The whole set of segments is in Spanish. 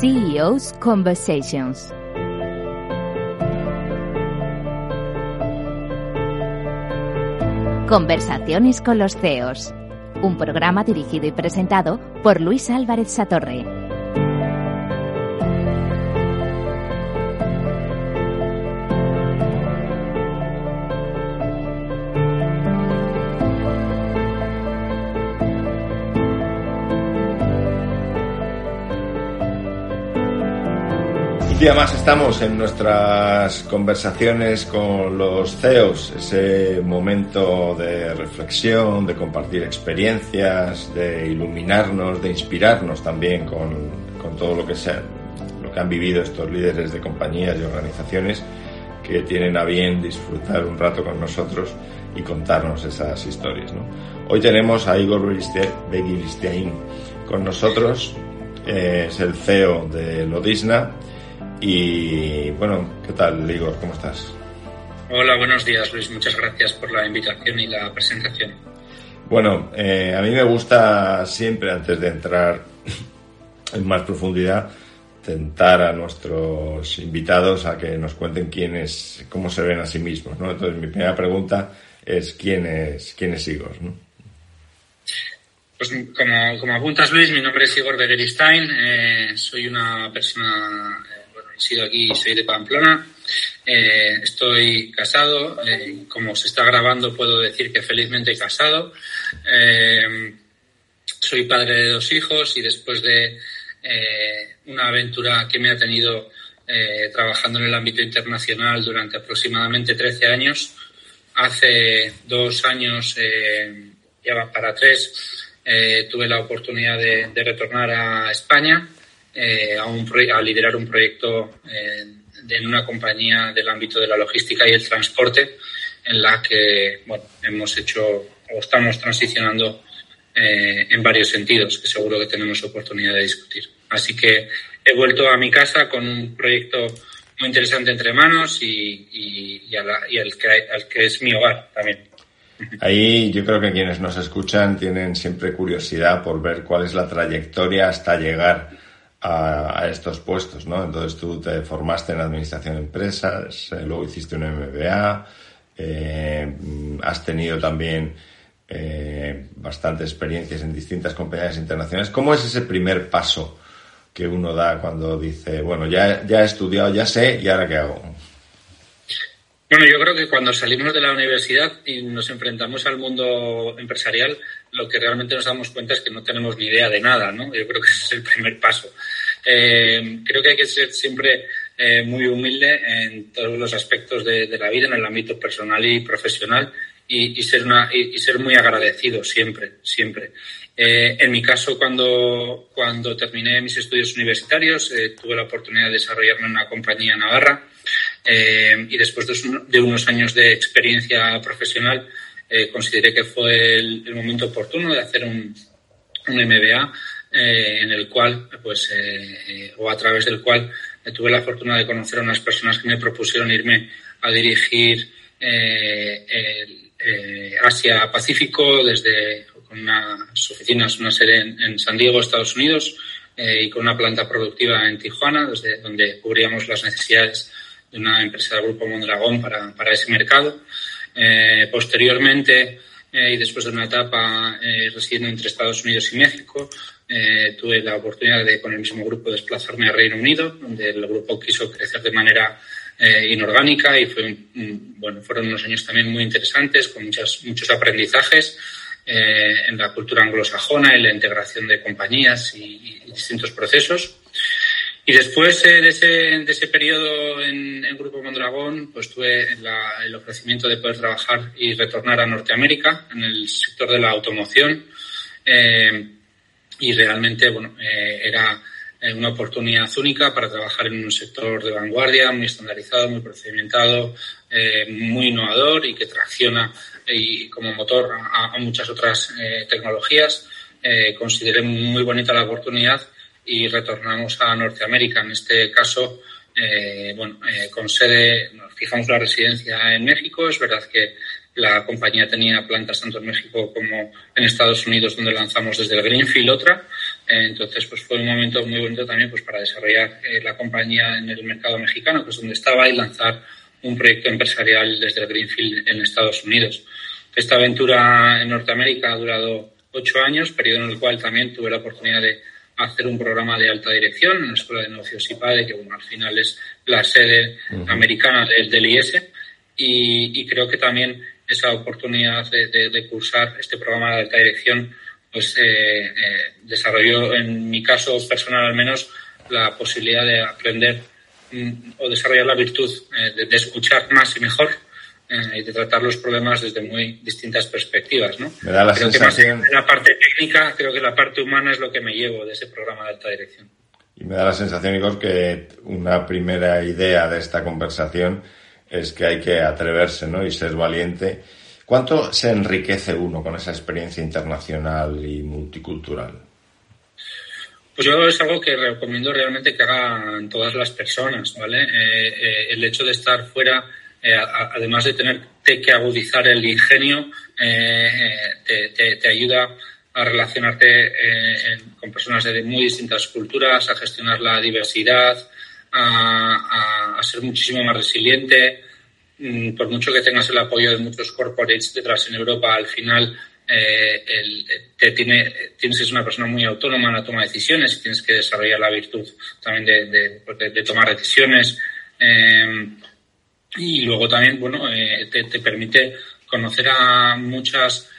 CEO's Conversations. Conversaciones con los CEOs. Un programa dirigido y presentado por Luis Álvarez Satorre. Día más estamos en nuestras conversaciones con los CEOs, ese momento de reflexión, de compartir experiencias, de iluminarnos, de inspirarnos también con, con todo lo que, sea, lo que han vivido estos líderes de compañías y organizaciones que tienen a bien disfrutar un rato con nosotros y contarnos esas historias. ¿no? Hoy tenemos a Igor Begiristein con nosotros, eh, es el CEO de Lodisna y bueno, ¿qué tal, Igor? ¿Cómo estás? Hola, buenos días, Luis. Muchas gracias por la invitación y la presentación. Bueno, eh, a mí me gusta siempre, antes de entrar en más profundidad, tentar a nuestros invitados a que nos cuenten quiénes, cómo se ven a sí mismos, ¿no? Entonces, mi primera pregunta es quién es, quién es Igor, ¿no? Pues como, como apuntas, Luis, mi nombre es Igor Begeristain. Eh, soy una persona he sido aquí, soy de Pamplona. Eh, estoy casado. Eh, como se está grabando, puedo decir que felizmente casado. Eh, soy padre de dos hijos y después de una aventura que me ha tenido trabajando en el ámbito internacional durante aproximadamente 13 años, hace dos años, ya va para tres, tuve la oportunidad de retornar a España eh, a, a, liderar un proyecto eh, en una compañía del ámbito de la logística y el transporte en la que bueno, hemos hecho o estamos transicionando eh, en varios sentidos que seguro que tenemos oportunidad de discutir. Así que he vuelto a mi casa con un proyecto muy interesante entre manos y, y, y, al, que, al que es mi hogar también. Ahí yo creo que quienes nos escuchan tienen siempre curiosidad por ver cuál es la trayectoria hasta llegar a, estos puestos, ¿no? Entonces tú te formaste en administración de empresas, eh, luego hiciste un MBA, eh, has tenido también eh, bastantes experiencias en distintas compañías internacionales. ¿Cómo es ese primer paso que uno da cuando dice, bueno, ya, ya he estudiado, ya sé, ¿y ahora qué hago? Bueno, yo creo que cuando salimos de la universidad y nos enfrentamos al mundo empresarial, lo que realmente nos damos cuenta es que no tenemos ni idea de nada, ¿no? Yo creo que ese es el primer paso. Eh, creo que hay que ser siempre eh, muy humilde en todos los aspectos de, la vida, en el ámbito personal y profesional, y, ser, una, y, ser muy agradecido siempre, siempre. Eh, en mi caso, cuando, cuando terminé mis estudios universitarios, tuve la oportunidad de desarrollarme en una compañía navarra y después de, unos años de experiencia profesional, consideré que fue el, momento oportuno de hacer un, un MBA eh, en el cual, pues, eh, eh, o a través del cual tuve la fortuna de conocer a unas personas que me propusieron irme a dirigir Asia-Pacífico desde con unas oficinas, una sede en, San Diego, Estados Unidos, y con una planta productiva en Tijuana, desde donde cubríamos las necesidades de una empresa del grupo Mondragón para, para ese mercado. posteriormente, y después de una etapa residiendo entre Estados Unidos y México, eh, tuve la oportunidad de, con el mismo grupo, desplazarme a Reino Unido, donde el grupo quiso crecer de manera eh, inorgánica y fue bueno, fueron unos años también muy interesantes, con muchas, muchos aprendizajes eh, en la cultura anglosajona, en la integración de compañías y, distintos procesos. Y después de, ese, de ese periodo en el Grupo Mondragón, pues tuve el ofrecimiento de poder trabajar y retornar a Norteamérica en el sector de la automoción y realmente bueno, eh, era eh, una oportunidad única para trabajar en un sector de vanguardia, muy estandarizado, muy procedimentado, eh, muy innovador y que tracciona y como motor a, muchas otras tecnologías. consideré muy bonita la oportunidad y retornamos a Norteamérica. En este caso, bueno, con sede, fijamos la residencia en México. Es verdad que la compañía tenía plantas tanto en México como en Estados Unidos, donde lanzamos desde el Greenfield otra, entonces, pues fue un momento muy bonito también pues para desarrollar la compañía en el mercado mexicano, que es donde estaba, y lanzar un proyecto empresarial desde el Greenfield en Estados Unidos. Esta aventura en Norteamérica ha durado ocho años, periodo en el cual también tuve la oportunidad de hacer un programa de alta dirección en la Escuela de Negocios IPADE, que bueno, al final es la sede americana del, del IS, y, creo que también esa oportunidad de, cursar este programa de alta dirección pues eh, eh, desarrolló en mi caso personal al menos la posibilidad de aprender mm, o desarrollar la virtud eh, de, escuchar más y mejor y de tratar los problemas desde muy distintas perspectivas. ¿no? Me da la sensación... la parte técnica, creo que la parte humana es lo que me llevo de ese programa de alta dirección. Y me da la sensación, Igor, que una primera idea de esta conversación es que hay que atreverse ¿no? y ser valiente. ¿Cuánto se enriquece uno con esa experiencia internacional y multicultural? Pues yo es algo que recomiendo realmente que hagan todas las personas, ¿vale? Eh, eh, el hecho de estar fuera, eh, además de tener que agudizar el ingenio, te, te, ayuda a relacionarte con personas de muy distintas culturas, a gestionar la diversidad, a, ser muchísimo más resiliente. Mm, por mucho que tengas el apoyo de muchos corporates detrás en Europa, al final eh, te tiene, tienes que ser una persona muy autónoma en la toma de decisiones tienes que desarrollar la virtud también de, de, tomar decisiones. Eh, y luego también, bueno, eh, te, te, permite conocer a muchas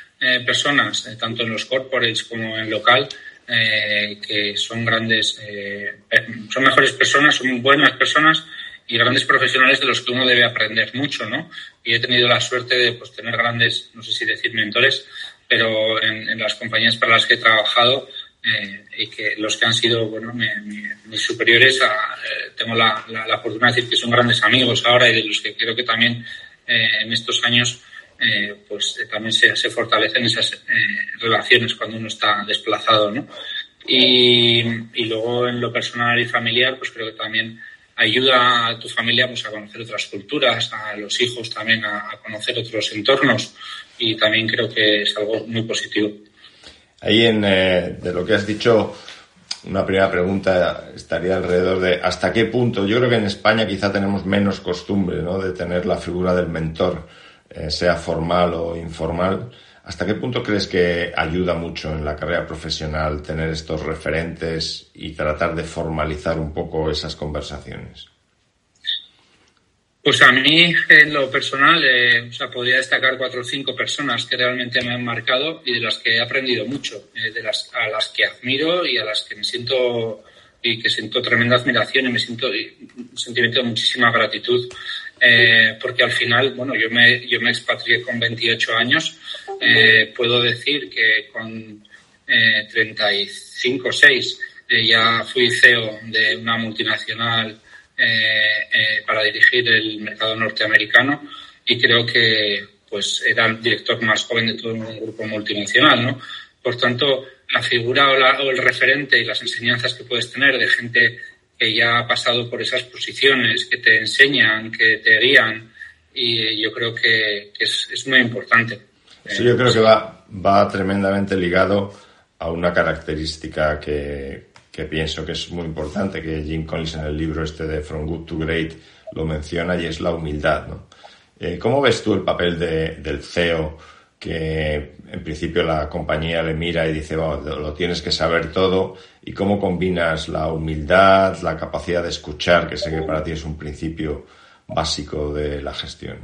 personas, tanto en los corporates como en local, eh, que son grandes, eh, son mejores personas, son buenas personas y grandes profesionales de los que uno debe aprender mucho, ¿no? Y he tenido la suerte de pues, tener grandes, no sé si decir mentores, pero en, las compañías para las que he trabajado eh, y que los que han sido, bueno, mis superiores, tengo la, la, oportunidad de decir que son grandes amigos ahora y de los que creo que también en estos años eh, pues eh, también se, se, fortalecen esas eh, relaciones cuando uno está desplazado, ¿no? Y, y, luego en lo personal y familiar, pues creo que también ayuda a tu familia pues, a conocer otras culturas, a los hijos también a, conocer otros entornos y también creo que es algo muy positivo. Ahí en, de lo que has dicho, una primera pregunta estaría alrededor de hasta qué punto, yo creo que en España quizá tenemos menos costumbre ¿no? de tener la figura del mentor eh, sea formal o informal, ¿hasta qué punto crees que ayuda mucho en la carrera profesional tener estos referentes y tratar de formalizar un poco esas conversaciones? Pues a mí, en lo personal, eh, o sea, podría destacar cuatro o cinco personas que realmente me han marcado y de las que he aprendido mucho, eh, de las a las que admiro y a las que me siento y que siento tremenda admiración y me siento un sentimiento de muchísima gratitud eh, porque al final, bueno, yo me, yo me expatrié con 28 años, eh, puedo decir que con eh, 35 o 6 eh, ya fui CEO de una multinacional eh, para dirigir el mercado norteamericano y creo que pues era el director más joven de todo un grupo multinacional, ¿no? Por tanto, la figura o, o el referente y las enseñanzas que puedes tener de gente que ya ha pasado por esas posiciones, que te enseñan, que te guían, y yo creo que, es, muy importante. Sí, yo creo que va, va tremendamente ligado a una característica que, pienso que es muy importante, que Jim Collins en el libro este de From Good to Great lo menciona, y es la humildad. ¿no? Eh, ¿Cómo ves tú el papel de, del CEO? que en principio la compañía le mira y dice, lo tienes que saber todo, y cómo combinas la humildad, la capacidad de escuchar, que sé que para ti es un principio básico de la gestión.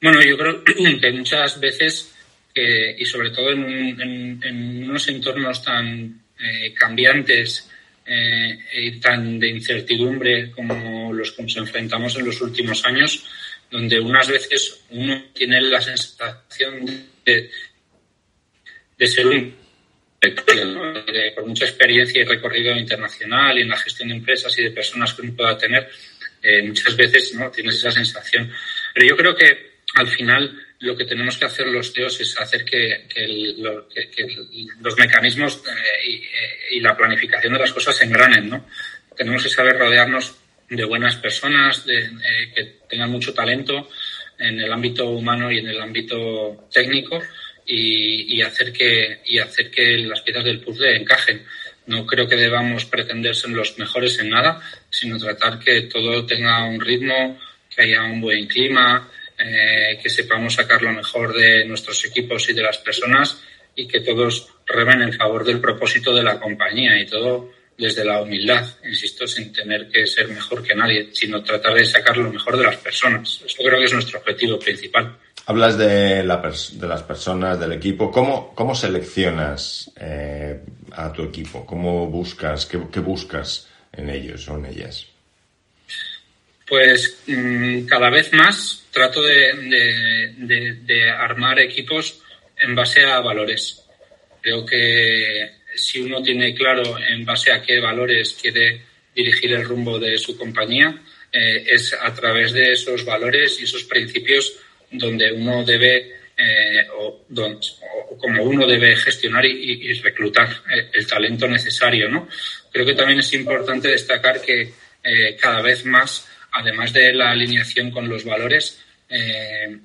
Bueno, yo creo que muchas veces, y sobre todo en, unos entornos tan eh, cambiantes eh, y tan de incertidumbre como los que nos enfrentamos en los últimos años, donde unas veces uno tiene la sensación de, ser un por mucha experiencia y recorrido internacional y en la gestión de empresas y de personas que uno pueda tener, eh, muchas veces no tienes esa sensación. Pero yo creo que al final lo que tenemos que hacer los teos es hacer que, los mecanismos eh, y, y, la planificación de las cosas se engranen, ¿no? Tenemos que saber rodearnos de buenas personas de, eh, que tengan mucho talento en el ámbito humano y en el ámbito técnico y, hacer que, y hacer que las piezas del puzzle encajen. No creo que debamos pretender ser los mejores en nada, sino tratar que todo tenga un ritmo, que haya un buen clima, eh, que sepamos sacar lo mejor de nuestros equipos y de las personas y que todos remen en favor del propósito de la compañía y todo desde la humildad, insisto, sin tener que ser mejor que nadie, sino tratar de sacar lo mejor de las personas. Eso creo que es nuestro objetivo principal. Hablas de, la de las personas, del equipo. ¿Cómo, cómo seleccionas eh, a tu equipo? ¿Cómo buscas, qué, buscas en ellos o en ellas? Pues mm, cada vez más trato de, armar equipos en base a valores. Creo que si uno tiene claro en base a qué valores quiere dirigir el rumbo de su compañía, eh, es a través de esos valores y esos principios donde uno debe eh, o, como uno debe gestionar y, reclutar eh, el, talento necesario, ¿no? Creo que también es importante destacar que cada vez más, además de la alineación con los valores,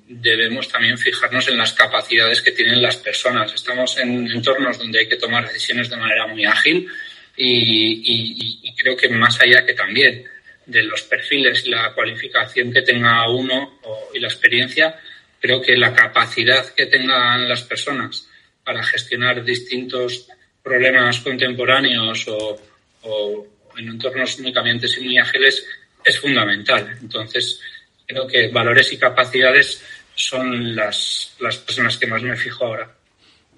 debemos también fijarnos en las capacidades que tienen las personas. Estamos en entornos donde hay que tomar decisiones de manera muy ágil y, creo que más allá que también de los perfiles y la cualificación que tenga uno y la experiencia, creo que la capacidad que tengan las personas para gestionar distintos problemas contemporáneos o, en entornos únicamente y muy ágiles es fundamental. Entonces, creo que valores y capacidades son las, las personas que más me fijo ahora.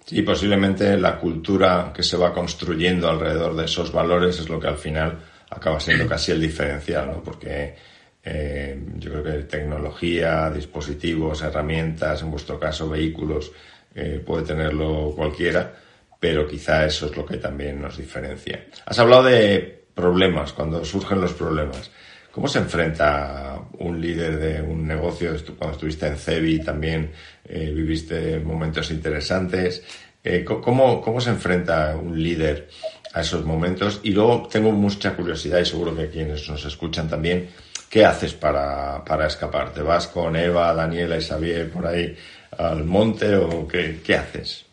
Sí, posiblemente la cultura que se va construyendo alrededor de esos valores es lo que al final acaba siendo casi el diferencial, ¿no? Porque eh, yo creo que tecnología, dispositivos, herramientas, en vuestro caso vehículos, eh, puede tenerlo cualquiera, pero quizá eso es lo que también nos diferencia. Has hablado de problemas, cuando surgen los problemas. ¿Cómo se enfrenta un líder de un negocio? Cuando estuviste en CEBI también eh, viviste momentos interesantes. ¿cómo, ¿Cómo se enfrenta un líder a esos momentos. Y luego tengo mucha curiosidad y seguro que quienes nos escuchan también, ¿qué haces para, para escapar? ¿Te vas con Eva, Daniela y Xavier por ahí al monte o qué, qué haces?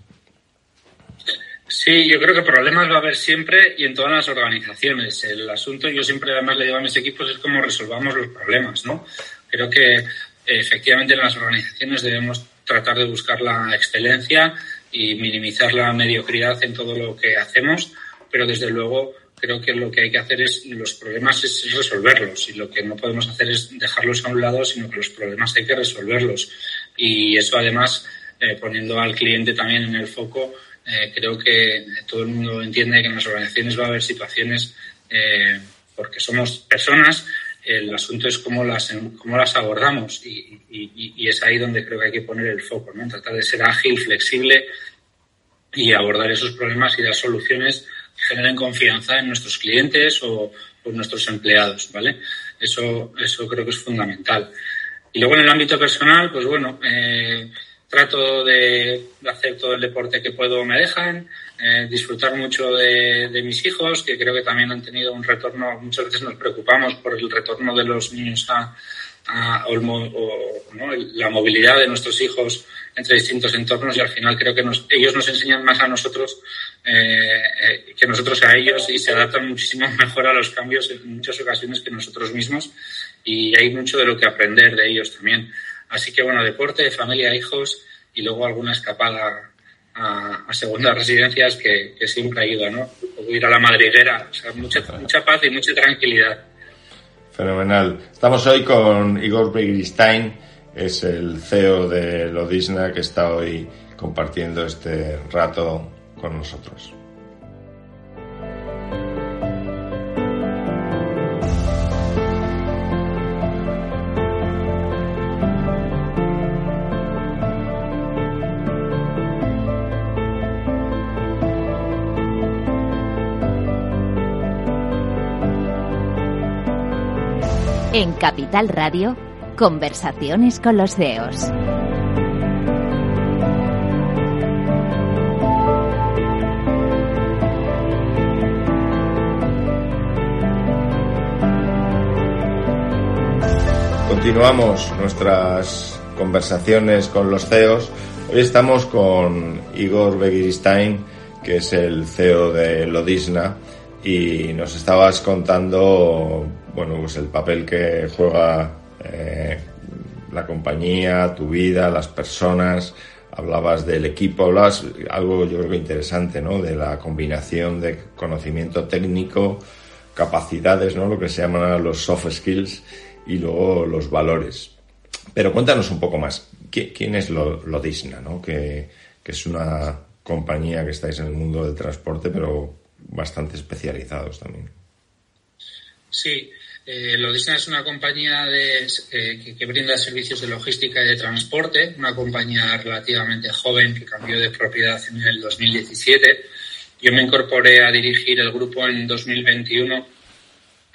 Sí, yo creo que problemas va a haber siempre y en todas las organizaciones. El asunto, yo siempre además le digo a mis equipos, es cómo resolvamos los problemas, ¿no? Creo que efectivamente en las organizaciones debemos tratar de buscar la excelencia y minimizar la mediocridad en todo lo que hacemos, pero desde luego creo que lo que hay que hacer es los problemas es resolverlos y lo que no podemos hacer es dejarlos a un lado, sino que los problemas hay que resolverlos. Y eso además, eh, poniendo al cliente también en el foco, eh, creo que todo el mundo entiende que en las organizaciones va a haber situaciones eh, porque somos personas, el asunto es cómo las, cómo las abordamos y, es ahí donde creo que hay que poner el foco, ¿no? tratar de ser ágil, flexible y abordar esos problemas y dar soluciones generen confianza en nuestros clientes o, en nuestros empleados, ¿vale? Eso, eso creo que es fundamental. Y luego en el ámbito personal, pues bueno, eh, trato de, hacer todo el deporte que puedo me dejan, eh, disfrutar mucho de, mis hijos, que creo que también han tenido un retorno, muchas veces nos preocupamos por el retorno de los niños a, la movilidad de nuestros hijos entre distintos entornos y al final creo que ellos nos enseñan más a nosotros eh, eh, que nosotros a ellos y se adaptan muchísimo mejor a los cambios en muchas ocasiones que nosotros mismos y hay mucho de lo que aprender de ellos también. Así que bueno, deporte, familia, hijos y luego alguna escapada a, segundas residencias que, siempre ayuda, ¿no? O ir a la madriguera, o sea, mucha, mucha paz y mucha tranquilidad. Fenomenal. Estamos hoy con Igor Brigstein, es el CEO de Lodisna que está hoy compartiendo este rato con nosotros. En Capital Radio, conversaciones con los CEOs. Continuamos nuestras conversaciones con los CEOs Hoy estamos con Igor Begiristain, que es el CEO de Lodisna, y nos estabas contando, bueno, pues el papel que juega eh, la compañía, tu vida, las personas, hablabas del equipo, hablabas algo yo creo interesante, ¿no? De la combinación de conocimiento técnico, capacidades, ¿no? Lo que se llaman los soft skills y luego los valores. Pero cuéntanos un poco más. ¿Quién es Lodisna, ¿no? Que, que es una compañía que estáis en el mundo del transporte, pero bastante especializados también. Sí, eh, es una compañía de, eh, que, brinda servicios de logística y de transporte, una compañía relativamente joven que cambió de propiedad en el 2017. Yo me incorporé a dirigir el grupo en 2021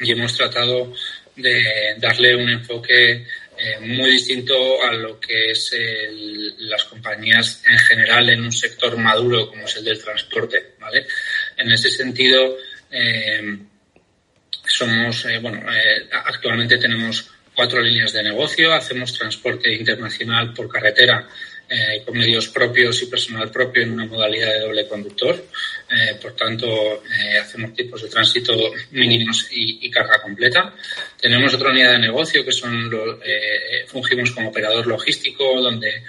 y hemos tratado de darle un enfoque eh, muy distinto a lo que es las compañías en general en un sector maduro como es el del transporte. ¿vale? En ese sentido, eh, somos, eh, bueno, eh, actualmente tenemos cuatro líneas de negocio, hacemos transporte internacional por carretera con medios propios y personal propio en una modalidad de doble conductor. por tanto, hacemos tipos de tránsito mínimos y, carga completa. Tenemos otra unidad de negocio que son los, fungimos como operador logístico, donde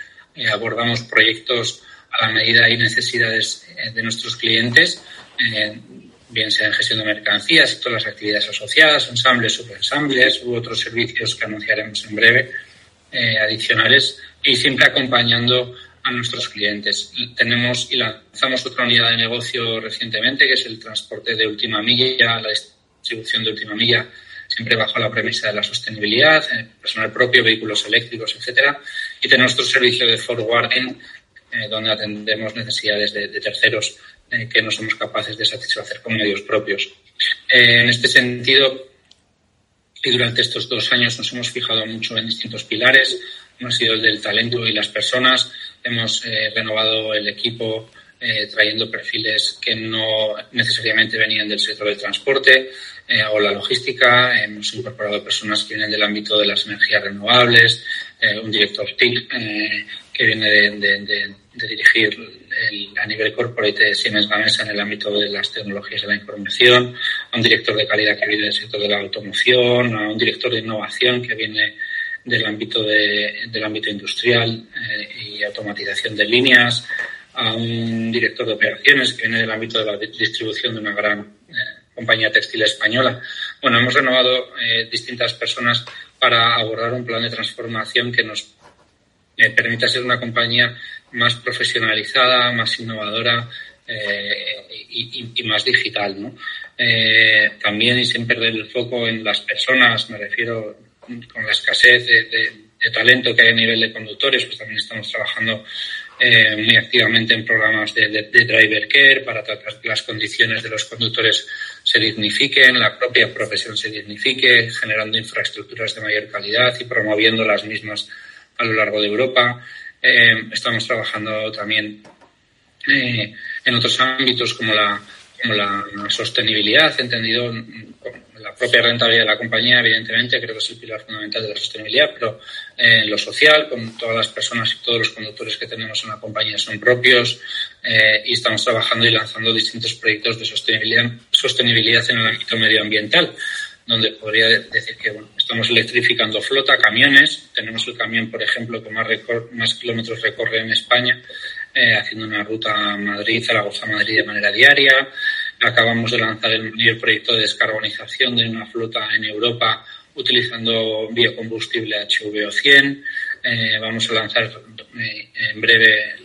abordamos proyectos a la medida y necesidades de nuestros clientes bien sea en gestión de mercancías todas las actividades asociadas, ensambles, subensambles u otros servicios que anunciaremos en breve, eh, adicionales, y siempre acompañando a nuestros clientes. Tenemos y lanzamos otra unidad de negocio recientemente, que es el transporte de última milla, la distribución de última milla, siempre bajo la premisa de la sostenibilidad, eh, personal propio, vehículos eléctricos, etcétera. Y tenemos nuestro servicio de forwarding, eh, donde atendemos necesidades de terceros eh, que no somos capaces de satisfacer con medios propios. Eh, en este sentido, y durante estos dos años nos hemos fijado mucho en distintos pilares. Uno ha sido el del talento y las personas. Hemos eh, renovado el equipo trayendo perfiles que no necesariamente venían del sector del transporte o la logística. Hemos incorporado personas que vienen del ámbito de las energías renovables, un director TIC que viene de dirigir a nivel corporate de Siemens Gamesa en el ámbito de las tecnologías de la información, a un director de calidad que viene del sector de la automoción, a un director de innovación que viene del ámbito del ámbito industrial eh, y automatización de líneas, a un director de operaciones que viene del ámbito de la distribución de una gran eh, compañía textil española. Bueno, hemos renovado eh, distintas personas para abordar un plan de transformación que nos permita ser una compañía más profesionalizada, más innovadora eh, y, más digital. ¿no? Eh, también y sin perder el foco en las personas, me refiero con la escasez de, talento que hay a nivel de conductores, pues también estamos trabajando eh, muy activamente en programas de, driver care para tratar que las condiciones de los conductores se dignifiquen, la propia profesión se dignifique, generando infraestructuras de mayor calidad y promoviendo las mismas a lo largo de Europa. Eh, estamos trabajando también eh, en otros ámbitos como la, como la sostenibilidad, entendido la propia rentabilidad de la compañía, evidentemente, creo que es el pilar fundamental de la sostenibilidad, pero en lo social, con todas las personas y todos los conductores que tenemos en la compañía son propios eh, y estamos trabajando y lanzando distintos proyectos de sostenibilidad, sostenibilidad en el ámbito medioambiental donde podría decir que bueno, estamos electrificando flota, camiones. Tenemos el camión, por ejemplo, que más, más kilómetros recorre en España, eh, haciendo una ruta Madrid, Zaragoza-Madrid de manera diaria. Acabamos de lanzar el mayor proyecto de descarbonización de una flota en Europa utilizando biocombustible HVO100. Eh, vamos a lanzar eh, en breve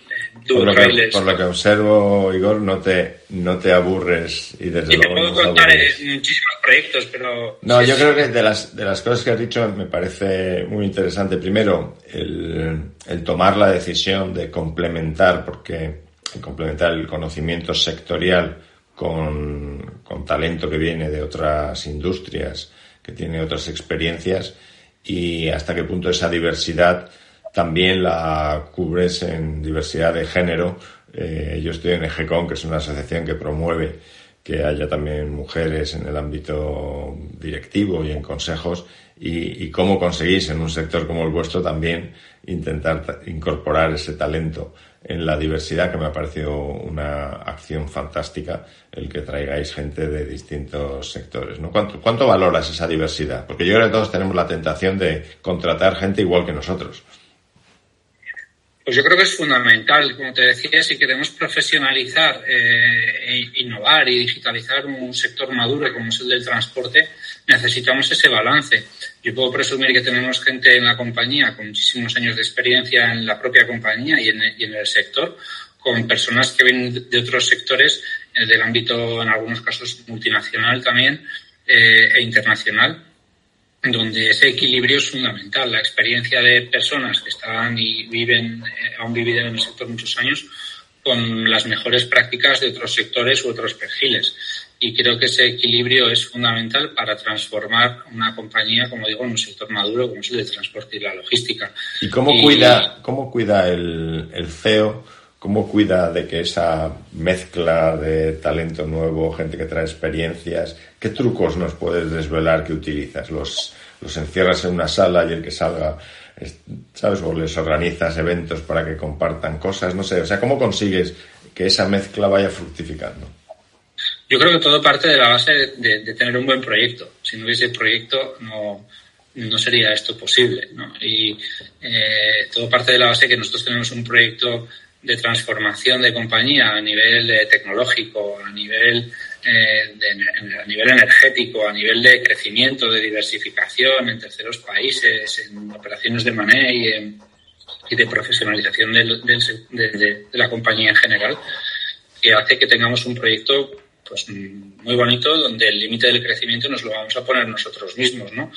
por lo, que, por lo, que, observo, Igor, no te, no te aburres y desde luego. Te puedo contar eh, muchísimos proyectos, pero. No, yo creo que de las, de las cosas que has dicho me parece muy interesante. Primero, el, el tomar la decisión de complementar, porque complementar el conocimiento sectorial con, con talento que viene de otras industrias, que tiene otras experiencias, y hasta qué punto esa diversidad también la cubres en diversidad de género. Eh, yo estoy en EGECON, que es una asociación que promueve que haya también mujeres en el ámbito directivo y en consejos y, cómo conseguís en un sector como el vuestro también intentar incorporar ese talento en la diversidad, que me ha parecido una acción fantástica el que traigáis gente de distintos sectores. ¿no? ¿Cuánto, ¿Cuánto valoras esa diversidad? Porque yo creo que todos tenemos la tentación de contratar gente igual que nosotros. Pues yo creo que es fundamental, como te decía, si queremos profesionalizar, eh, e innovar y digitalizar un sector maduro como es el del transporte, necesitamos ese balance. Yo puedo presumir que tenemos gente en la compañía con muchísimos años de experiencia en la propia compañía y en, el sector, con personas que vienen de otros sectores eh, del ámbito, en algunos casos, multinacional también eh, e internacional donde ese equilibrio es fundamental. La experiencia de personas que están y viven, eh, han vivido en el sector muchos años, con las mejores prácticas de otros sectores u otros perfiles. Y creo que ese equilibrio es fundamental para transformar una compañía, como digo, en un sector maduro como es el de transporte y la logística. ¿Y cómo cuida, cómo cuida el, el CEO? ¿Cómo cuida de que esa mezcla de talento nuevo, gente que trae experiencias, qué trucos nos puedes desvelar que utilizas? ¿Los, encierras en una sala y el que salga, ¿sabes? O les organizas eventos para que compartan cosas, no sé. O sea, ¿cómo consigues que esa mezcla vaya fructificando? Yo creo que todo parte de la base de, tener un buen proyecto. Si no hubiese proyecto, no, no sería esto posible. ¿no? Y eh, todo parte de la base que nosotros tenemos un proyecto de transformación de compañía a nivel tecnológico, a nivel, eh, a nivel energético, a nivel de crecimiento, de diversificación en terceros países, en operaciones de money y, de profesionalización de, la compañía en general, que hace que tengamos un proyecto pues muy bonito donde el límite del crecimiento nos lo vamos a poner nosotros mismos, ¿no?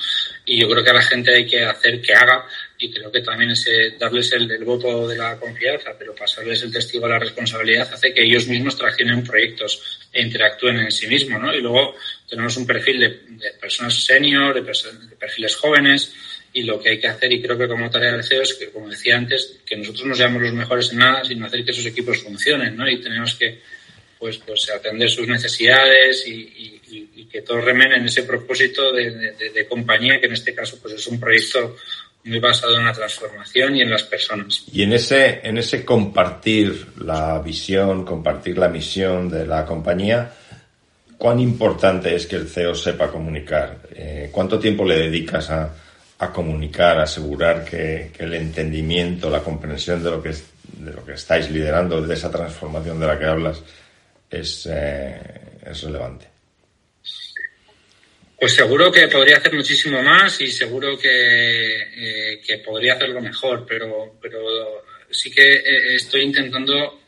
Y yo creo que a la gente hay que hacer que haga y creo que también ese darles el, voto de la confianza, pero pasarles el testigo de la responsabilidad hace que ellos mismos traccionen proyectos e interactúen en sí mismos, ¿no? Y luego tenemos un perfil de, personas senior, de, de, perfiles jóvenes y lo que hay que hacer, y creo que como tarea de CEO es que, como decía antes, que nosotros no seamos los mejores en nada, sino hacer que esos equipos funcionen, ¿no? Y tenemos que pues, pues atender sus necesidades y, que todos remen en ese propósito de, compañía, que en este caso pues es un proyecto muy basado en la transformación y en las personas. Y en ese, en ese compartir la visión, compartir la misión de la compañía, ¿cuán importante es que el CEO sepa comunicar? Eh, ¿Cuánto tiempo le dedicas a, a comunicar, a asegurar que, el entendimiento, la comprensión de lo que de lo que estáis liderando, de esa transformación de la que hablas, es, eh, es relevante. Pues seguro que podría hacer muchísimo más y seguro que, eh, que podría hacerlo mejor, pero, pero sí que eh, estoy intentando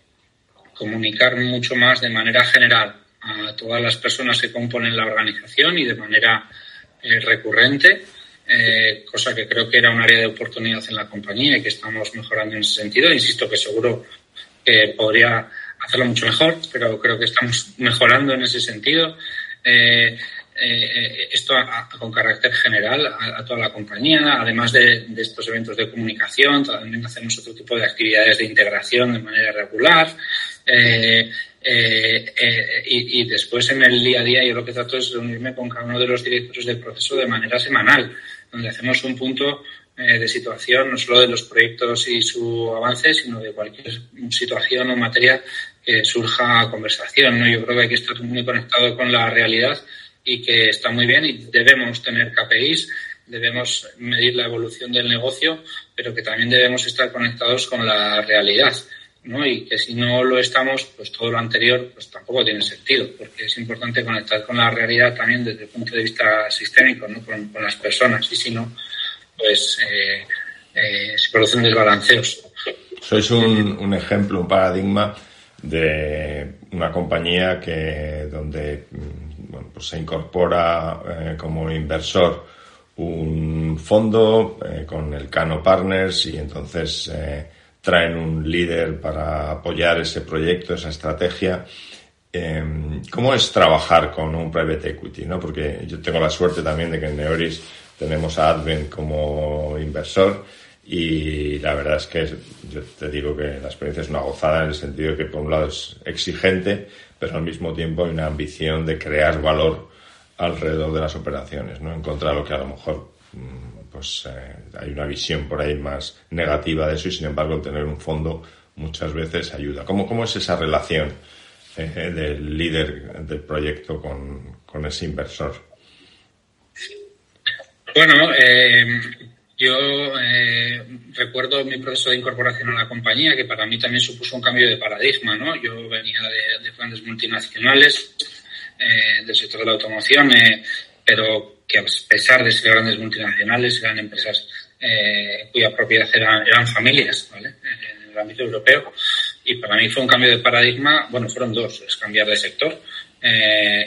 comunicar mucho más de manera general a todas las personas que componen la organización y de manera recurrente, cosa que creo que era un área de oportunidad en la compañía y que estamos mejorando en ese sentido. Insisto que seguro que podría hacerlo mucho mejor, pero creo que estamos mejorando en ese sentido. Eh, eh, esto con carácter general a, toda la compañía, además de, estos eventos de comunicación, también hacemos otro tipo de actividades de integración de manera regular. Eh, y, y, después en el día a día yo lo que trato es reunirme con cada uno de los directores del proceso de manera semanal, donde hacemos un punto de situación, no solo de los proyectos y su avance, sino de cualquier situación o materia que surja conversación. ¿no? Yo creo que hay que estar muy conectado con la realidad y que está muy bien y debemos tener KPIs, debemos medir la evolución del negocio, pero que también debemos estar conectados con la realidad. ¿no? Y que si no lo estamos, pues todo lo anterior pues tampoco tiene sentido, porque es importante conectar con la realidad también desde el punto de vista sistémico, ¿no? con, las personas, y si no, pues eh, eh, se producen desbalanceos. Sois un, un ejemplo, un paradigma de una compañía que donde pues se incorpora eh, como inversor un fondo eh, con el Cano Partners y entonces eh, traen un líder para apoyar ese proyecto, esa estrategia. Em, ¿Cómo es trabajar con un private equity? ¿no? Porque yo tengo la suerte también de que en Neoris tenemos a Advent como inversor y la verdad es que yo te digo que la experiencia es una gozada en el sentido de que por un lado es exigente, pero al mismo tiempo hay una ambición de crear valor alrededor de las operaciones, ¿no? En contra de lo que a lo mejor mm, pues eh, hay una visión por ahí más negativa de eso y sin embargo tener un fondo muchas veces ayuda. ¿Cómo, cómo es esa relación eh, del líder del proyecto con, con ese inversor? Bueno, eh, yo recuerdo mi proceso de incorporación a la compañía, que para mí también supuso un cambio de paradigma. ¿no? Yo venía de, grandes multinacionales eh, del sector de la automoción, eh, pero que a pesar de ser grandes multinacionales, eran empresas eh, cuya propiedad eran, familias ¿vale? en el ámbito europeo. Y para mí fue un cambio de paradigma, bueno, fueron dos, es cambiar de sector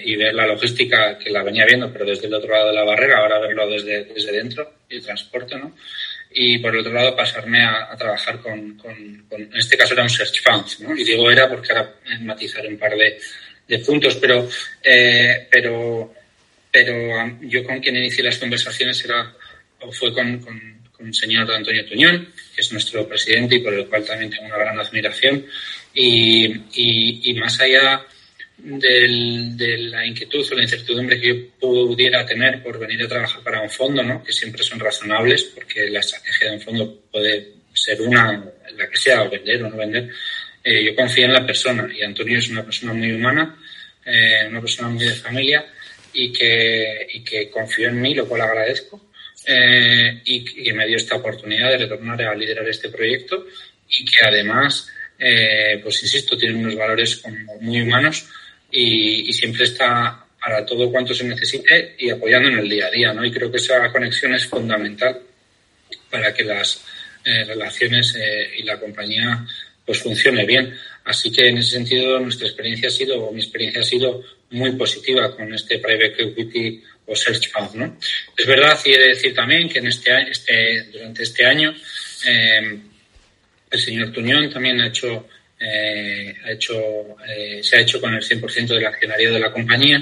y ver la logística que la venía viendo, pero desde el otro lado de la barrera, ahora verlo desde, desde dentro, el transporte, ¿no? Y por el otro lado pasarme a, trabajar con, en este caso era un search fund. Y digo era porque ahora matizar un par de, de puntos, pero, eh, pero, pero yo con quien inicié las conversaciones era, o fue con, con, con el señor Antonio Tuñón, que es nuestro presidente y por el cual también tengo una gran admiración. Y, y, y más allá del, de la inquietud o la incertidumbre que yo pudiera tener por venir a trabajar para un fondo, ¿no? que siempre son razonables, porque la estrategia de un fondo puede ser una, la que sea, o vender o no vender. Eh, yo confío en la persona y Antonio es una persona muy humana, eh, una persona muy de familia y que, y que confió en mí, lo cual agradezco, eh, y que me dio esta oportunidad de retornar a liderar este proyecto y que además, eh, pues insisto, tiene unos valores como muy humanos y, siempre está para todo cuanto se necesite y apoyando en el día a día, ¿no? Y creo que esa conexión es fundamental para que las eh, relaciones eh, y la compañía pues funcione bien. Así que en ese sentido nuestra experiencia ha sido, o mi experiencia ha sido muy positiva con este private equity o search fund, ¿no? Es verdad y he de decir también que en este, este durante este año eh, el señor Tuñón también ha hecho eh, ha hecho, eh, se ha hecho con el 100% del accionario de la compañía.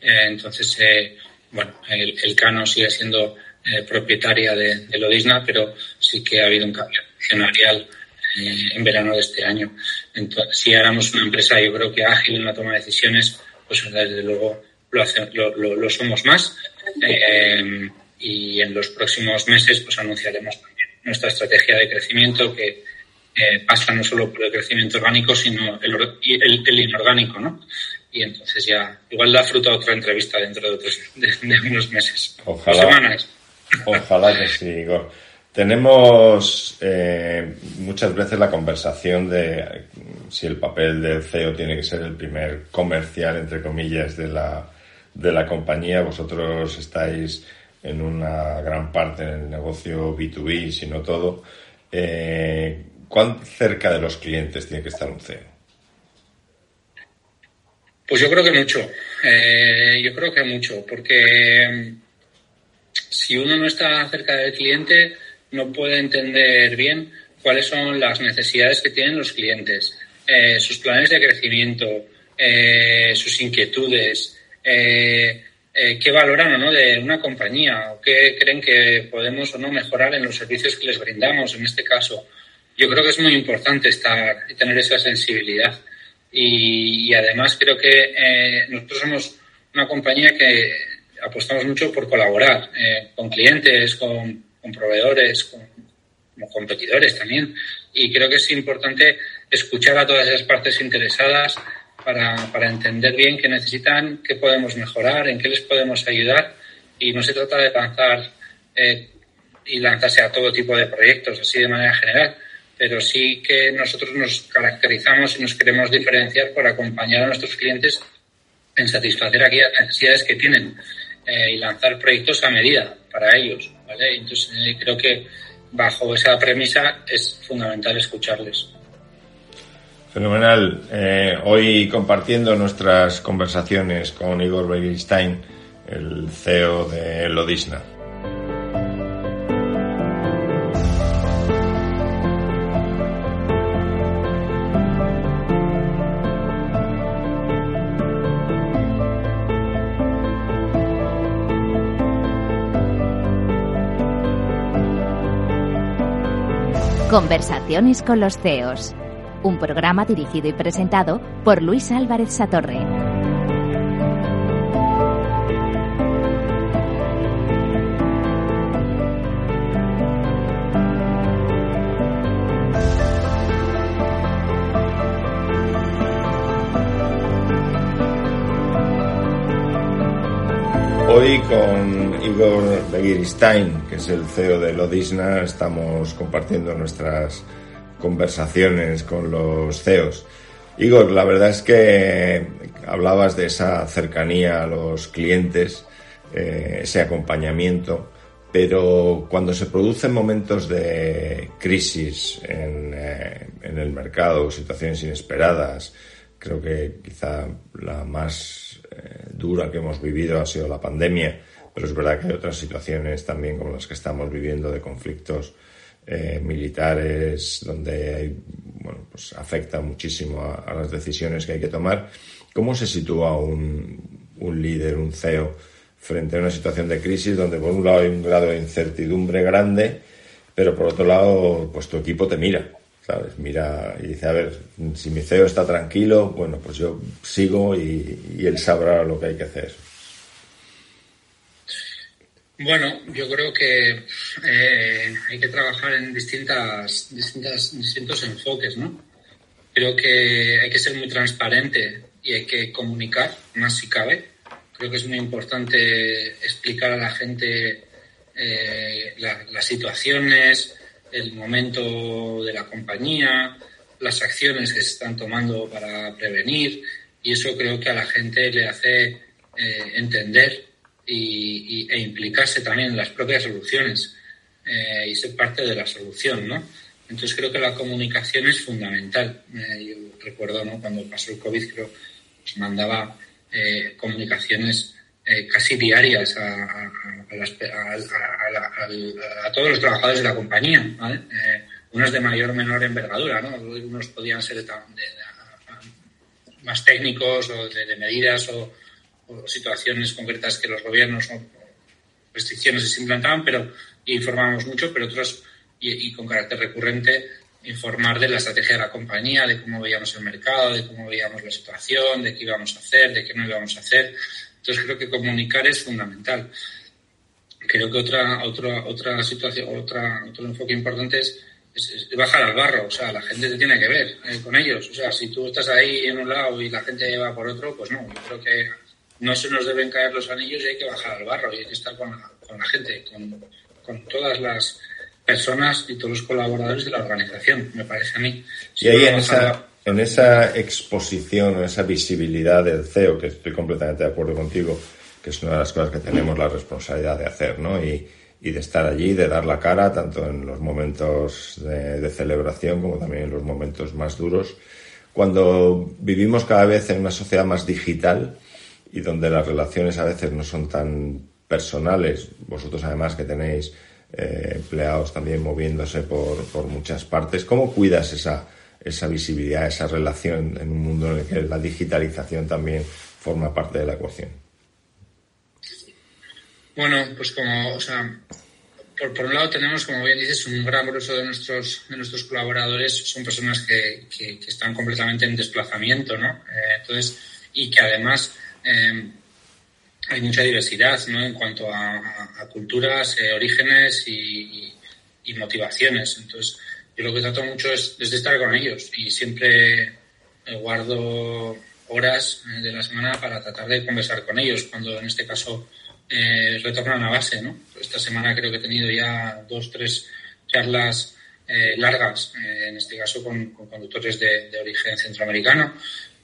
Eh, entonces, eh, bueno, el, Cano sigue siendo propietaria de, de Lodisna, pero sí que ha habido un cambio accionarial en verano de este año. Si éramos una empresa, yo creo que ágil en la toma de decisiones, pues desde luego lo, hace, lo, somos más. y en los próximos meses, pues anunciaremos nuestra estrategia de crecimiento que eh, pasa no solo por el crecimiento orgánico, sino el, el, el, inorgánico, ¿no? Y entonces ya, igual da fruto a otra entrevista dentro de, otros, de, de unos meses. Ojalá. Semanas. Ojalá que sí, Igor. Tenemos eh, muchas veces la conversación de si el papel del CEO tiene que ser el primer comercial, entre comillas, de la, de la compañía. Vosotros estáis en una gran parte en el negocio B2B, si no todo. Eh, ¿Cuán cerca de los clientes tiene que estar un CEO? Pues yo creo que mucho. Eh, yo creo que mucho, porque mm, si uno no está cerca del cliente, no puede entender bien cuáles son las necesidades que tienen los clientes, eh, sus planes de crecimiento, eh, sus inquietudes, qué valoran o no de una compañía, o qué creen que podemos o no mejorar en los servicios que les brindamos, en este caso yo creo que es muy importante estar y tener esa sensibilidad. Y, además creo que eh, nosotros somos una compañía que apostamos mucho por colaborar eh, con clientes, con, proveedores, con, competidores también. Y creo que es importante escuchar a todas esas partes interesadas para, para entender bien qué necesitan, qué podemos mejorar, en qué les podemos ayudar. Y no se trata de lanzar eh, y lanzarse a todo tipo de proyectos así de manera general, pero sí que nosotros nos caracterizamos y nos queremos diferenciar por acompañar a nuestros clientes en satisfacer aquellas necesidades que tienen eh, y lanzar proyectos a medida para ellos. ¿vale? Entonces, eh, creo que bajo esa premisa es fundamental escucharles. Fenomenal. Eh, hoy compartiendo nuestras conversaciones con Igor Begistein, el CEO de Lodisna. Conversaciones con los CEOs. Un programa dirigido y presentado por Luis Álvarez Satorre. Hoy con Igor Begiristain, que es el CEO de Lodisna, estamos compartiendo nuestras conversaciones con los CEOs. Igor, la verdad es que hablabas de esa cercanía a los clientes, eh, ese acompañamiento, pero cuando se producen momentos de crisis en, eh, en el mercado, situaciones inesperadas, creo que quizá la más eh, dura que hemos vivido ha sido la pandemia, pero es verdad que hay otras situaciones también como las que estamos viviendo de conflictos eh, militares donde hay, bueno, pues afecta muchísimo a, las decisiones que hay que tomar. ¿Cómo se sitúa un, un líder, un CEO, frente a una situación de crisis donde por un lado hay un grado de incertidumbre grande, pero por otro lado, pues tu equipo te mira? ¿sabes? Mira y dice, a ver, si mi CEO está tranquilo, bueno, pues yo sigo y, él sabrá lo que hay que hacer. Bueno, yo creo que eh, hay que trabajar en distintas, distintas, distintos enfoques, ¿no? Creo que hay que ser muy transparente y hay que comunicar más si cabe. Creo que es muy importante explicar a la gente eh, las situaciones, el momento de la compañía, las acciones que se están tomando para prevenir y eso creo que a la gente le hace eh, entender y, e implicarse también en las propias soluciones eh, y ser parte de la solución, ¿no? Entonces creo que la comunicación es fundamental. Eh, yo recuerdo, ¿no? Cuando pasó el COVID, creo, mandaba comunicaciones eh, casi diarias a, todos los trabajadores de la compañía, eh, unas de mayor o menor envergadura, ¿no? Unos podían ser más técnicos o de, medidas o, situaciones concretas que los gobiernos o restricciones se implantaban, pero informábamos mucho, pero otros, y, con carácter recurrente, informar de la estrategia de la compañía, de cómo veíamos el mercado, de cómo veíamos la situación, de qué íbamos a hacer, de qué no íbamos a hacer. Entonces creo que comunicar es fundamental. Creo que otra, otra, otra situación, otra, otro enfoque importante es, bajar al barro. O sea, la gente te tiene que ver eh, con ellos. O sea, si tú estás ahí en un lado y la gente va por otro, pues no. Yo creo que no se nos deben caer los anillos y hay que bajar al barro y hay que estar con la, con la gente, con, con todas las personas y todos los colaboradores de la organización, me parece a mí. y ahí en esa, en esa exposición, en esa visibilidad del CEO, que estoy completamente de acuerdo contigo, que es una de las cosas que tenemos la responsabilidad de hacer, ¿no? Y, y de estar allí, de dar la cara, tanto en los momentos de, de, celebración como también en los momentos más duros. Cuando vivimos cada vez en una sociedad más digital y donde las relaciones a veces no son tan personales, vosotros además que tenéis eh, empleados también moviéndose por, por muchas partes, ¿cómo cuidas esa esa visibilidad, esa relación en un mundo en el que la digitalización también forma parte de la ecuación? Bueno, pues como, o sea, por, un lado tenemos, como bien dices, un gran grueso de nuestros, de nuestros colaboradores son personas que, que, están completamente en desplazamiento, ¿no? Eh, entonces, y que además eh, hay mucha diversidad, ¿no? En cuanto a, culturas, eh, orígenes y, motivaciones. Entonces, yo lo que trato mucho es desde estar con ellos y siempre eh, guardo horas eh, de la semana para tratar de conversar con ellos cuando en este caso eh, retornan a base. Esta semana creo que he tenido ya dos, tres charlas largas, en este caso con, conductores de, origen centroamericano,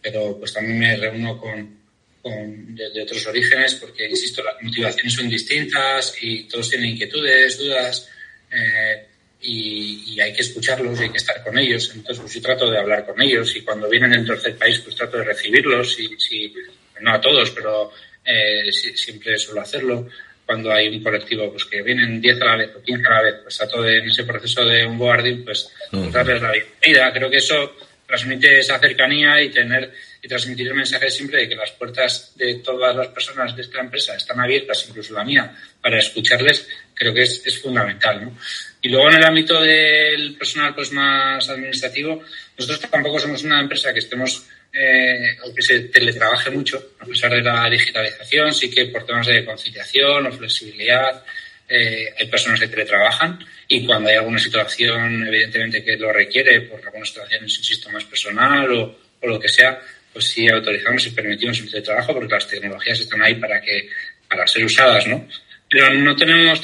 pero pues también me reúno con, con de, otros orígenes porque, insisto, las motivaciones son distintas y todos tienen inquietudes, dudas. Eh, y, hay que escucharlos y hay que estar con ellos. Entonces, pues yo trato de hablar con ellos y cuando vienen del tercer país, pues trato de recibirlos, y, si, no a todos, pero eh, siempre suelo hacerlo. Cuando hay un colectivo pues que vienen 10 a la vez o 15 a la vez, pues trato de, en ese proceso de onboarding, pues darles la bienvenida. Creo que eso transmite esa cercanía y tener y transmitir el mensaje siempre de que las puertas de todas las personas de esta empresa están abiertas, incluso la mía, para escucharles, creo que es, es fundamental. ¿no? Y luego en el ámbito del personal pues más administrativo, nosotros tampoco somos una empresa que estemos eh, o que se teletrabaje mucho, a pesar de la digitalización, sí que por temas de conciliación o flexibilidad eh, hay personas que teletrabajan y cuando hay alguna situación evidentemente que lo requiere, por algunas situaciones, insisto, más personal o, o lo que sea, pues sí autorizamos y permitimos el teletrabajo porque las tecnologías están ahí para que para ser usadas, ¿no? Pero no tenemos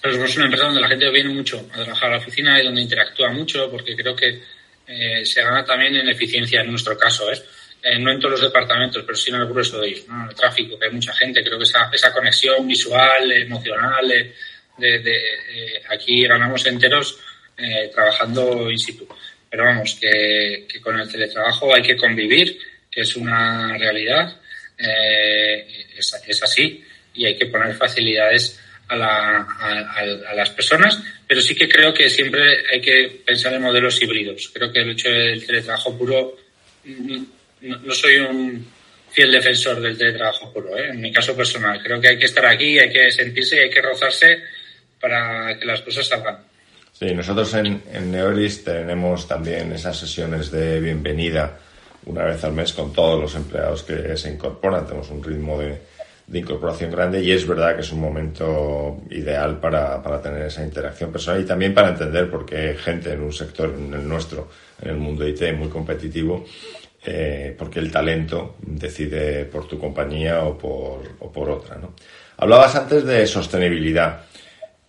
pero somos una empresa donde la gente viene mucho a trabajar a la oficina y donde interactúa mucho, porque creo que eh, se gana también en eficiencia en nuestro caso, ¿eh? ¿Eh? no en todos los departamentos, pero sí en el grueso de ellos, ¿no? el tráfico, que hay mucha gente, creo que esa, esa conexión visual, emocional, de, de eh, aquí ganamos enteros eh, trabajando in situ. Pero vamos, que, con el teletrabajo hay que convivir, que es una realidad, es, así, y hay que poner facilidades a, la, a, las personas, pero sí que creo que siempre hay que pensar en modelos híbridos. Creo que el hecho del teletrabajo puro, no, soy un fiel defensor del teletrabajo puro, ¿eh? en mi caso personal. Creo que hay que estar aquí, hay que sentirse y hay que rozarse para que las cosas salgan. Sí, nosotros en, en Neoris tenemos también esas sesiones de bienvenida una vez al mes con todos los empleados que se incorporan. Tenemos un ritmo de, de incorporación grande y es verdad que es un momento ideal para, para, tener esa interacción personal y también para entender por qué gente en un sector, en el nuestro, en el mundo IT muy competitivo, eh, porque el talento decide por tu compañía o por, o por otra. ¿no? Hablabas antes de sostenibilidad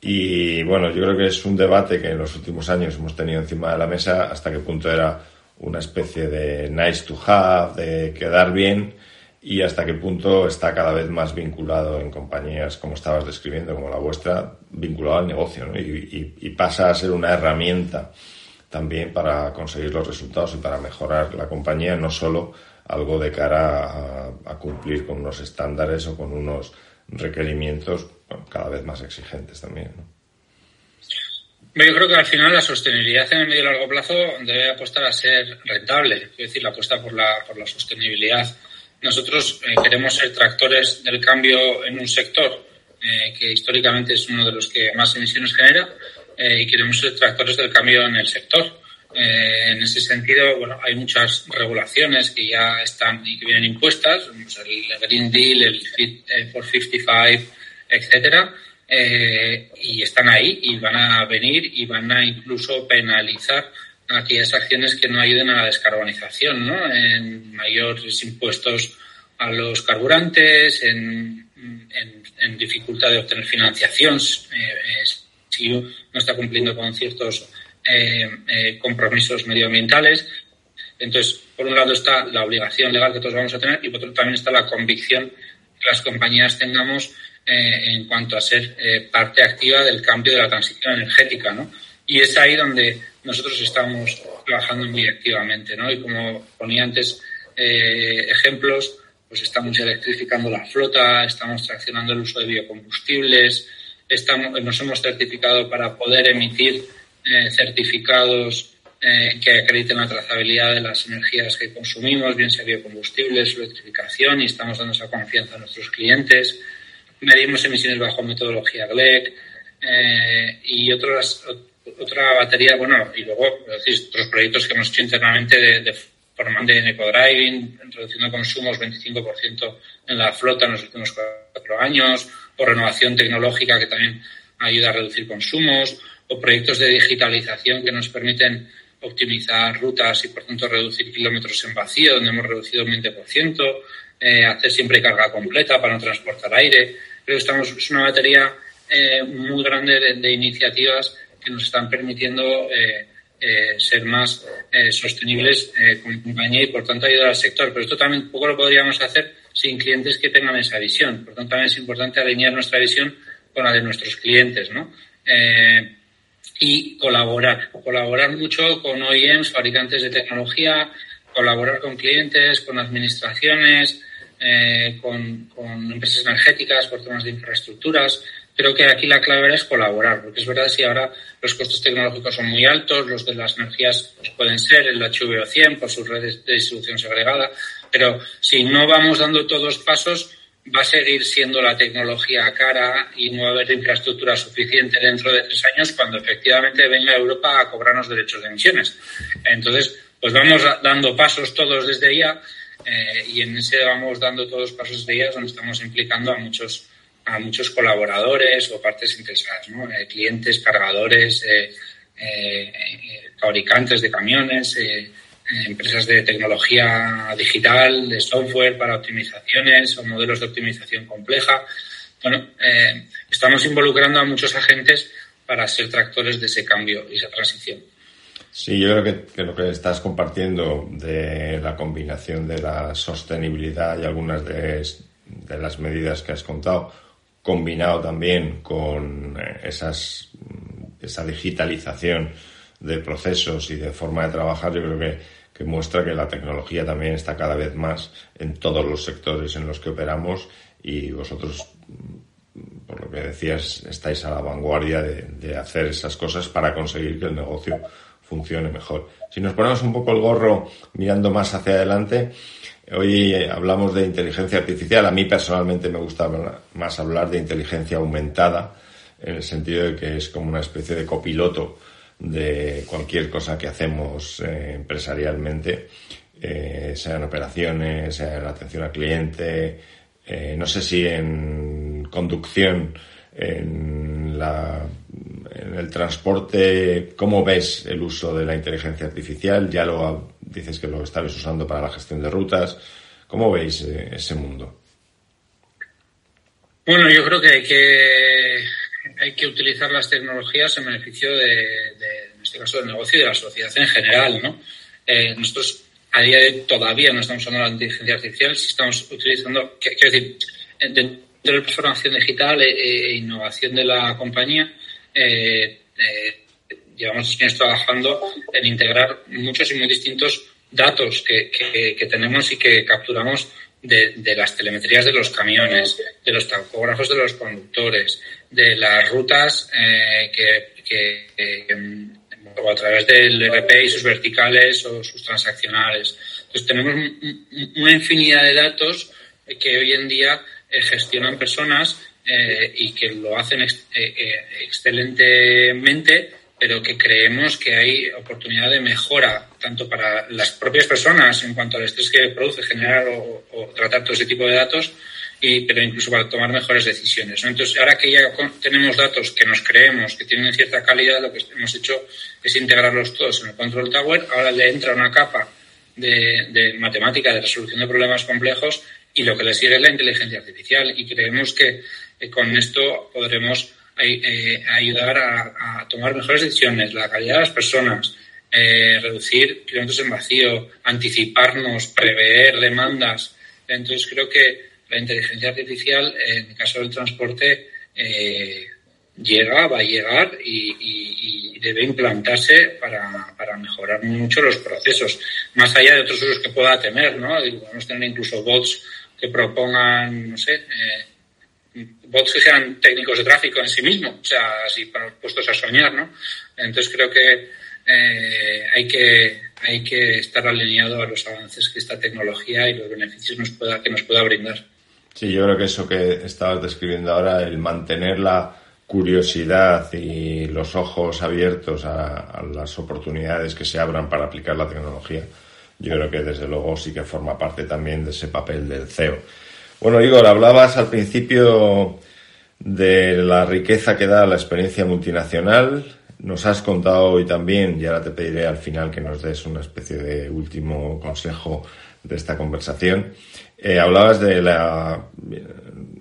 y bueno, yo creo que es un debate que en los últimos años hemos tenido encima de la mesa hasta qué punto era una especie de nice to have, de quedar bien y hasta qué punto está cada vez más vinculado en compañías como estabas describiendo, como la vuestra, vinculado al negocio ¿no? y, y, pasa a ser una herramienta también para conseguir los resultados y para mejorar la compañía, no solo algo de cara a, cumplir con unos estándares o con unos requerimientos cada vez más exigentes también. Yo creo que al final la sostenibilidad en el medio y largo plazo debe apostar a ser rentable, es decir, la apuesta por la, por la sostenibilidad nosotros eh, queremos ser tractores del cambio en un sector eh, que históricamente es uno de los que más emisiones genera eh, y queremos ser tractores del cambio en el sector. en ese sentido, bueno, hay muchas regulaciones que ya están y que vienen impuestas, el Green Deal, el Fit for 55, etcétera, y están ahí y van a venir y van a incluso penalizar aquellas acciones que no ayuden a la descarbonización, ¿no? En mayores impuestos a los carburantes, en, en, dificultad de obtener financiación, eh, si no está cumpliendo con ciertos eh, eh, compromisos medioambientales. Entonces, por un lado está la obligación legal que todos vamos a tener y por otro también está la convicción que las compañías tengamos en cuanto a ser parte activa del cambio de la transición energética, ¿no? Y es ahí donde nosotros estamos trabajando muy activamente, ¿no? Y como ponía antes eh, ejemplos, pues estamos electrificando la flota, estamos traccionando el uso de biocombustibles, estamos, nos hemos certificado para poder emitir eh, certificados eh, que acrediten la trazabilidad de las energías que consumimos, bien sea biocombustibles, electrificación, y estamos dando esa confianza a nuestros clientes. Medimos emisiones bajo metodología GLEC y otras otra batería, bueno, y luego decir, otros proyectos que hemos hecho internamente de forma de ecodriving, introduciendo consumos 25% en la flota en los últimos cuatro años, o renovación tecnológica que también ayuda a reducir consumos, o proyectos de digitalización que nos permiten optimizar rutas y por tanto reducir kilómetros en vacío, donde hemos reducido un 20%, eh, hacer siempre carga completa para no transportar aire. Creo que estamos, es una batería eh, muy grande de, de iniciativas que nos están permitiendo eh, eh, ser más eh, sostenibles como compañía y por tanto ayudar al sector. Pero esto también poco lo podríamos hacer sin clientes que tengan esa visión. Por tanto, también es importante alinear nuestra visión con la de nuestros clientes, ¿no? y colaborar, colaborar mucho con OEMs, fabricantes de tecnología, colaborar con clientes, con administraciones, con, con, empresas energéticas por temas de infraestructuras creo que aquí la clave es colaborar, porque es verdad que si ahora los costos tecnológicos son muy altos, los de las energías pueden ser el HVO 100 por sus redes de distribución segregada, pero si no vamos dando todos pasos, va a seguir siendo la tecnología cara y no va a haber infraestructura suficiente dentro de tres años cuando efectivamente venga Europa a cobrarnos derechos de emisiones. Entonces, pues vamos dando pasos todos desde ya eh, y en ese vamos dando todos pasos desde ya donde estamos implicando a muchos a muchos colaboradores o partes interesadas, ¿no? Eh, clientes, cargadores, eh, eh, fabricantes de camiones, empresas de tecnología digital, de software para optimizaciones o modelos de optimización compleja. Bueno, estamos involucrando a muchos agentes para ser tractores de ese cambio y esa transición. Sí, yo creo que, lo que estás compartiendo de la combinación de la sostenibilidad y algunas de, de las medidas que has contado, combinado también con eh, esa digitalización de procesos y de forma de trabajar, yo creo que que muestra que la tecnología también está cada vez más en todos los sectores en los que operamos y vosotros, por lo que decías, estáis a la vanguardia de, hacer esas cosas para conseguir que el negocio funcione mejor. Si nos ponemos un poco el gorro mirando más hacia adelante, hoy hablamos de inteligencia artificial. A mí personalmente me gusta más hablar de inteligencia aumentada, en el sentido de que es como una especie de copiloto de cualquier cosa que hacemos eh, empresarialmente, eh, sea en operaciones, sea en atención al cliente, eh, no sé si en conducción, en, la, en el transporte, ¿cómo ves el uso de la inteligencia artificial? Ya lo dices que lo estabas usando para la gestión de rutas. ¿Cómo veis ese mundo? Bueno, yo creo que hay que hay que utilizar las tecnologías en beneficio de, en este caso, del negocio y de la sociedad en general, ¿no? Eh, nosotros a día de hoy todavía no estamos usando la inteligencia artificial, si estamos utilizando, quiero decir, dentro de la transformación digital e, innovación de la compañía, eh, eh, llevamos años trabajando en integrar muchos y muy distintos datos que, que tenemos y que capturamos de, las telemetrías de los camiones, de los tacógrafos de los conductores, de las rutas eh, que, a través del ERP y sus verticales o sus transaccionales. Entonces tenemos una infinidad de datos que hoy en día gestionan personas eh, y que lo hacen excelentemente pero que creemos que hay oportunidad de mejora tanto para las propias personas en cuanto al estrés que produce generar o, tratar todo ese tipo de datos, y, pero incluso para tomar mejores decisiones. Entonces, ahora que ya tenemos datos que nos creemos que tienen cierta calidad, lo que hemos hecho es integrarlos todos en el Control Tower. Ahora le entra una capa de, de matemática, de resolución de problemas complejos, y lo que le sigue es la inteligencia artificial. Y creemos que con esto podremos eh, ayudar a, tomar mejores decisiones, la calidad de las personas, eh, reducir kilómetros en vacío, anticiparnos, prever demandas. Entonces creo que la inteligencia artificial, en el caso del transporte, eh, llega, va a llegar y, debe implantarse para, mejorar mucho los procesos, más allá de otros usos que pueda tener, ¿no? Podemos tener incluso bots que propongan, no sé, eh, bots que sean técnicos de tráfico en sí mismo, o sea, así puestos a soñar, ¿no? Entonces creo que eh, hay que hay que estar alineado a los avances que esta tecnología y los beneficios nos pueda, que nos pueda brindar. Sí, yo creo que eso que estabas describiendo ahora, el mantener la curiosidad y los ojos abiertos a las oportunidades que se abran para aplicar la tecnología, yo creo que desde luego sí que forma parte también de ese papel del CEO. Bueno, Igor, hablabas al principio de la riqueza que da la experiencia multinacional. Nos has contado hoy también, y ahora te pediré al final que nos des una especie de último consejo de esta conversación. Eh, hablabas de la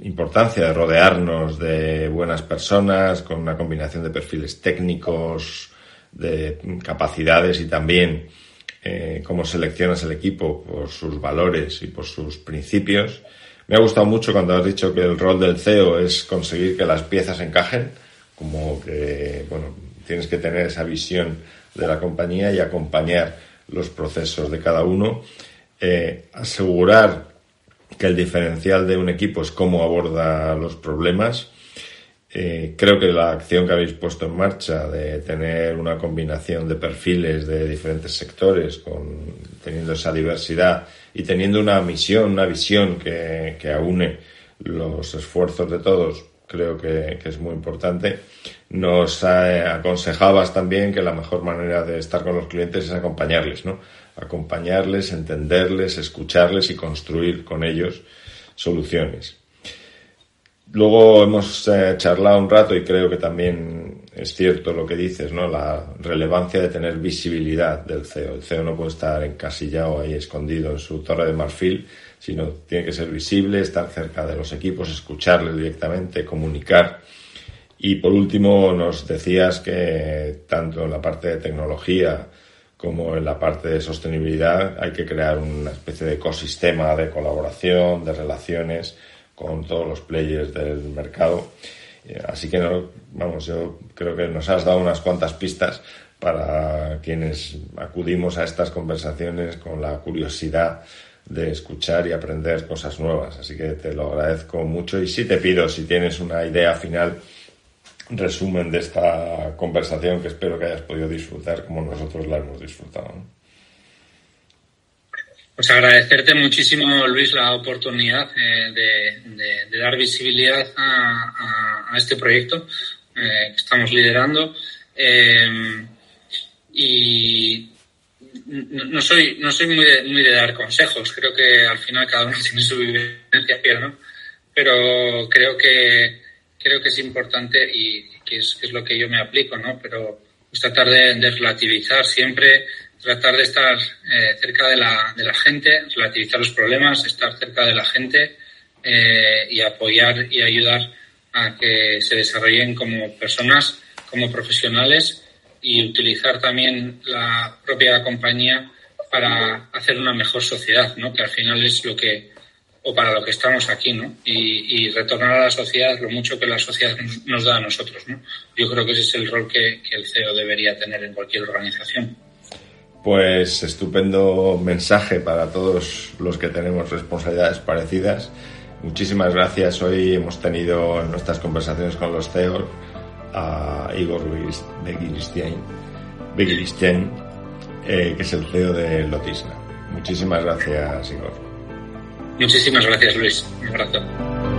importancia de rodearnos de buenas personas con una combinación de perfiles técnicos, de capacidades y también eh, cómo seleccionas el equipo por sus valores y por sus principios. Me ha gustado mucho cuando has dicho que el rol del CEO es conseguir que las piezas encajen, como que, bueno, tienes que tener esa visión de la compañía y acompañar los procesos de cada uno, eh, asegurar que el diferencial de un equipo es cómo aborda los problemas. Eh, creo que la acción que habéis puesto en marcha de tener una combinación de perfiles de diferentes sectores, con, teniendo esa diversidad, y teniendo una misión, una visión que, que aúne los esfuerzos de todos, creo que, es muy importante. Nos aconsejabas también que la mejor manera de estar con los clientes es acompañarles, ¿no? Acompañarles, entenderles, escucharles y construir con ellos soluciones. Luego hemos eh, charlado un rato y creo que también es cierto lo que dices, ¿no? La relevancia de tener visibilidad del CEO. El CEO no puede estar encasillado ahí escondido en su torre de marfil, sino tiene que ser visible, estar cerca de los equipos, escucharles directamente, comunicar. Y por último, nos decías que tanto en la parte de tecnología como en la parte de sostenibilidad hay que crear una especie de ecosistema de colaboración, de relaciones con todos los players del mercado. Eh, así que, vamos, yo creo que nos has dado unas cuantas pistas para quienes acudimos a estas conversaciones con la curiosidad de escuchar y aprender cosas nuevas. Así que te lo agradezco mucho y sí te pido, si tienes una idea final, resumen de esta conversación que espero que hayas podido disfrutar como nosotros la hemos disfrutado. Pues agradecerte muchísimo, Luis, la oportunidad eh, de, dar visibilidad a, este proyecto eh, que estamos liderando. Eh, y no soy, no soy muy de, muy de dar consejos, creo que al final cada uno tiene su vivencia, ¿no? pero creo que, creo que es importante y que es, lo que yo me aplico, ¿no? pero tratar de, relativizar siempre, tratar de estar eh, cerca de la, de la gente, relativizar los problemas, estar cerca de la gente eh, y apoyar y ayudar a que se desarrollen como personas, como profesionales y utilizar también la propia compañía para hacer una mejor sociedad, ¿no? Que al final es lo que, o para lo que estamos aquí, ¿no? Y, retornar a la sociedad lo mucho que la sociedad nos, da a nosotros, ¿no? Yo creo que ese es el rol que, el CEO debería tener en cualquier organización. Pues estupendo mensaje para todos los que tenemos responsabilidades parecidas. Muchísimas gracias. Hoy hemos tenido en nuestras conversaciones con los CEOs a Igor Begiristian, eh, que es el CEO de Lotisna. Muchísimas gracias, Igor. Muchísimas gracias, Luis. Un abrazo.